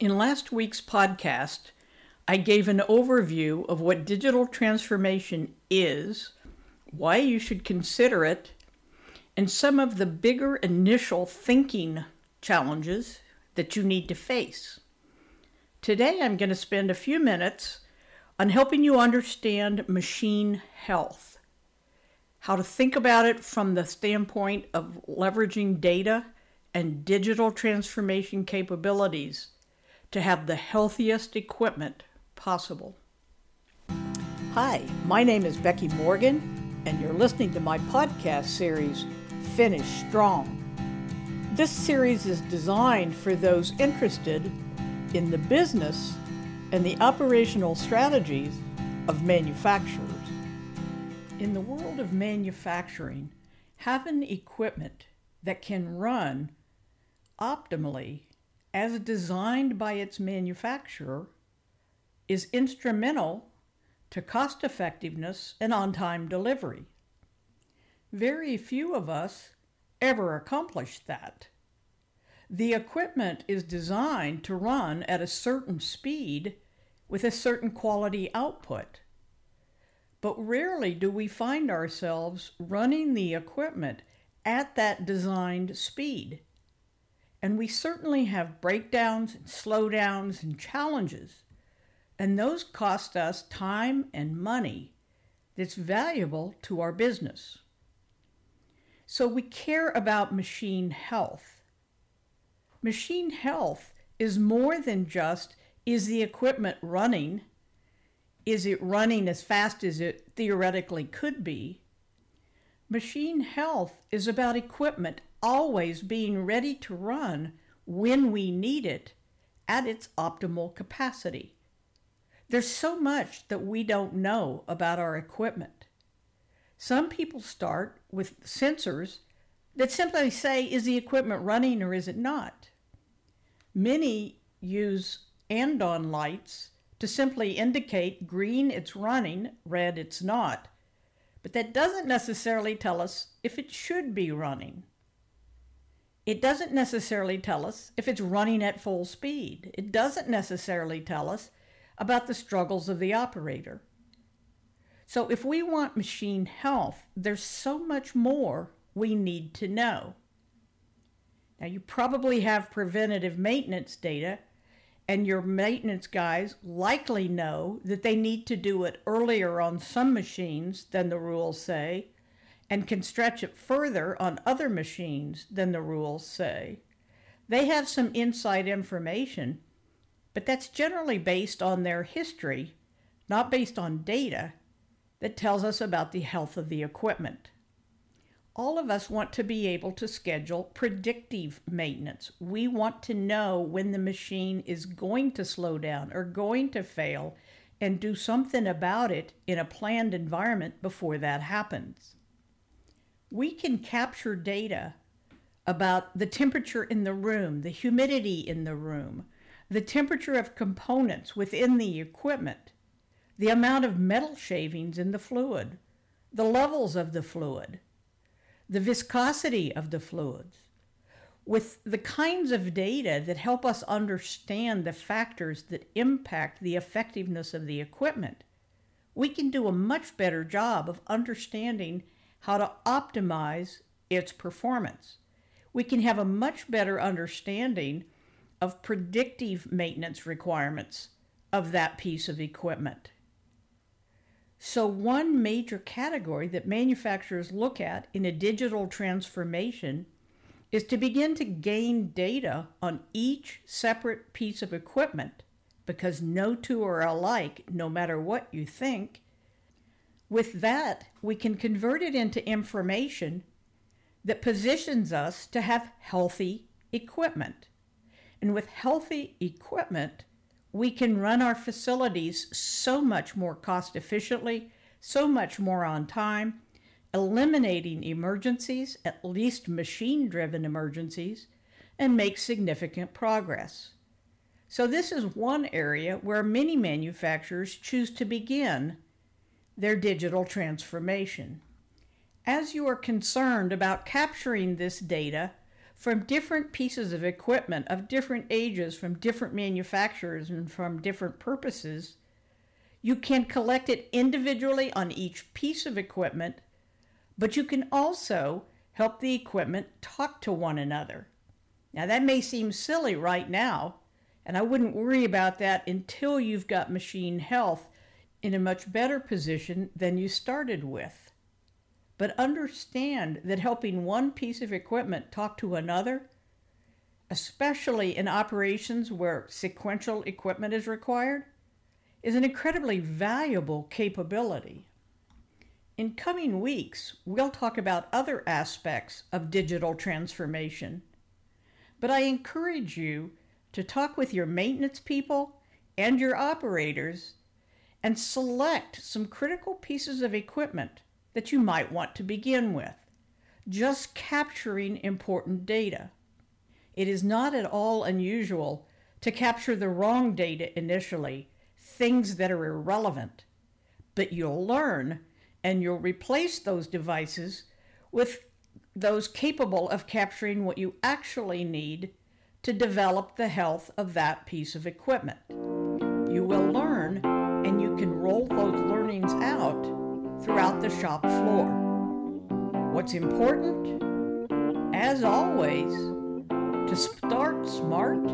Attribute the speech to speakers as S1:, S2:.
S1: In last week's podcast, I gave an overview of what digital transformation is, why you should consider it, and some of the bigger initial thinking challenges that you need to face. Today, I'm going to spend a few minutes on helping you understand machine health, how to think about it from the standpoint of leveraging data and digital transformation capabilities to have the healthiest equipment possible. Hi, my name is Becky Morgan, and you're listening to my podcast series, Finish Strong. This series is designed for those interested in the business and the operational strategies of manufacturers. In the world of manufacturing, having equipment that can run optimally as designed by its manufacturer is instrumental to cost effectiveness and on time delivery. Very few of us ever accomplish that. The equipment is designed to run at a certain speed with a certain quality output. But rarely do we find ourselves running the equipment at that designed speed. And we certainly have breakdowns and slowdowns and challenges. And those cost us time and money that's valuable to our business. So we care about machine health. Machine health is more than just is the equipment running? Is it running as fast as it theoretically could be? Machine health is about equipment always being ready to run when we need it at its optimal capacity. There's so much that we don't know about our equipment. Some people start with sensors that simply say, is the equipment running or is it not? Many use andon lights to simply indicate green it's running, red it's not. But that doesn't necessarily tell us if it should be running. It doesn't necessarily tell us if it's running at full speed. It doesn't necessarily tell us about the struggles of the operator. So, if we want machine health, there's so much more we need to know. Now, you probably have preventative maintenance data, and your maintenance guys likely know that they need to do it earlier on some machines than the rules say, and can stretch it further on other machines than the rules say. They have some inside information, but that's generally based on their history, not based on data that tells us about the health of the equipment. All of us want to be able to schedule predictive maintenance. We want to know when the machine is going to slow down or going to fail and do something about it in a planned environment before that happens we can capture data about the temperature in the room, the humidity in the room, the temperature of components within the equipment, the amount of metal shavings in the fluid, the levels of the fluid, the viscosity of the fluids. With the kinds of data that help us understand the factors that impact the effectiveness of the equipment, we can do a much better job of understanding how to optimize its performance. We can have a much better understanding of predictive maintenance requirements of that piece of equipment. So, one major category that manufacturers look at in a digital transformation is to begin to gain data on each separate piece of equipment because no two are alike, no matter what you think, with that, we can convert it into information that positions us to have healthy equipment. And with healthy equipment, we can run our facilities so much more cost efficiently, so much more on time, eliminating emergencies, at least machine driven emergencies, and make significant progress. So, this is one area where many manufacturers choose to begin their digital transformation. As you are concerned about capturing this data from different pieces of equipment of different ages, from different manufacturers, and from different purposes, you can collect it individually on each piece of equipment, but you can also help the equipment talk to one another. Now, that may seem silly right now, and I wouldn't worry about that until you've got machine health in a much better position than you started with. But understand that helping one piece of equipment talk to another, especially in operations where sequential equipment is required, is an incredibly valuable capability. In coming weeks, we'll talk about other aspects of digital transformation. But I encourage you to talk with your maintenance people and your operators and select some critical pieces of equipment that you might want to begin with, just capturing important data. It is not at all unusual to capture the wrong data initially, things that are irrelevant, but you'll learn and you'll replace those devices with those capable of capturing what you actually need to develop the health of that piece of equipment. You will learn and you can roll those learnings out throughout the shop floor. What's important? As always, to start smart.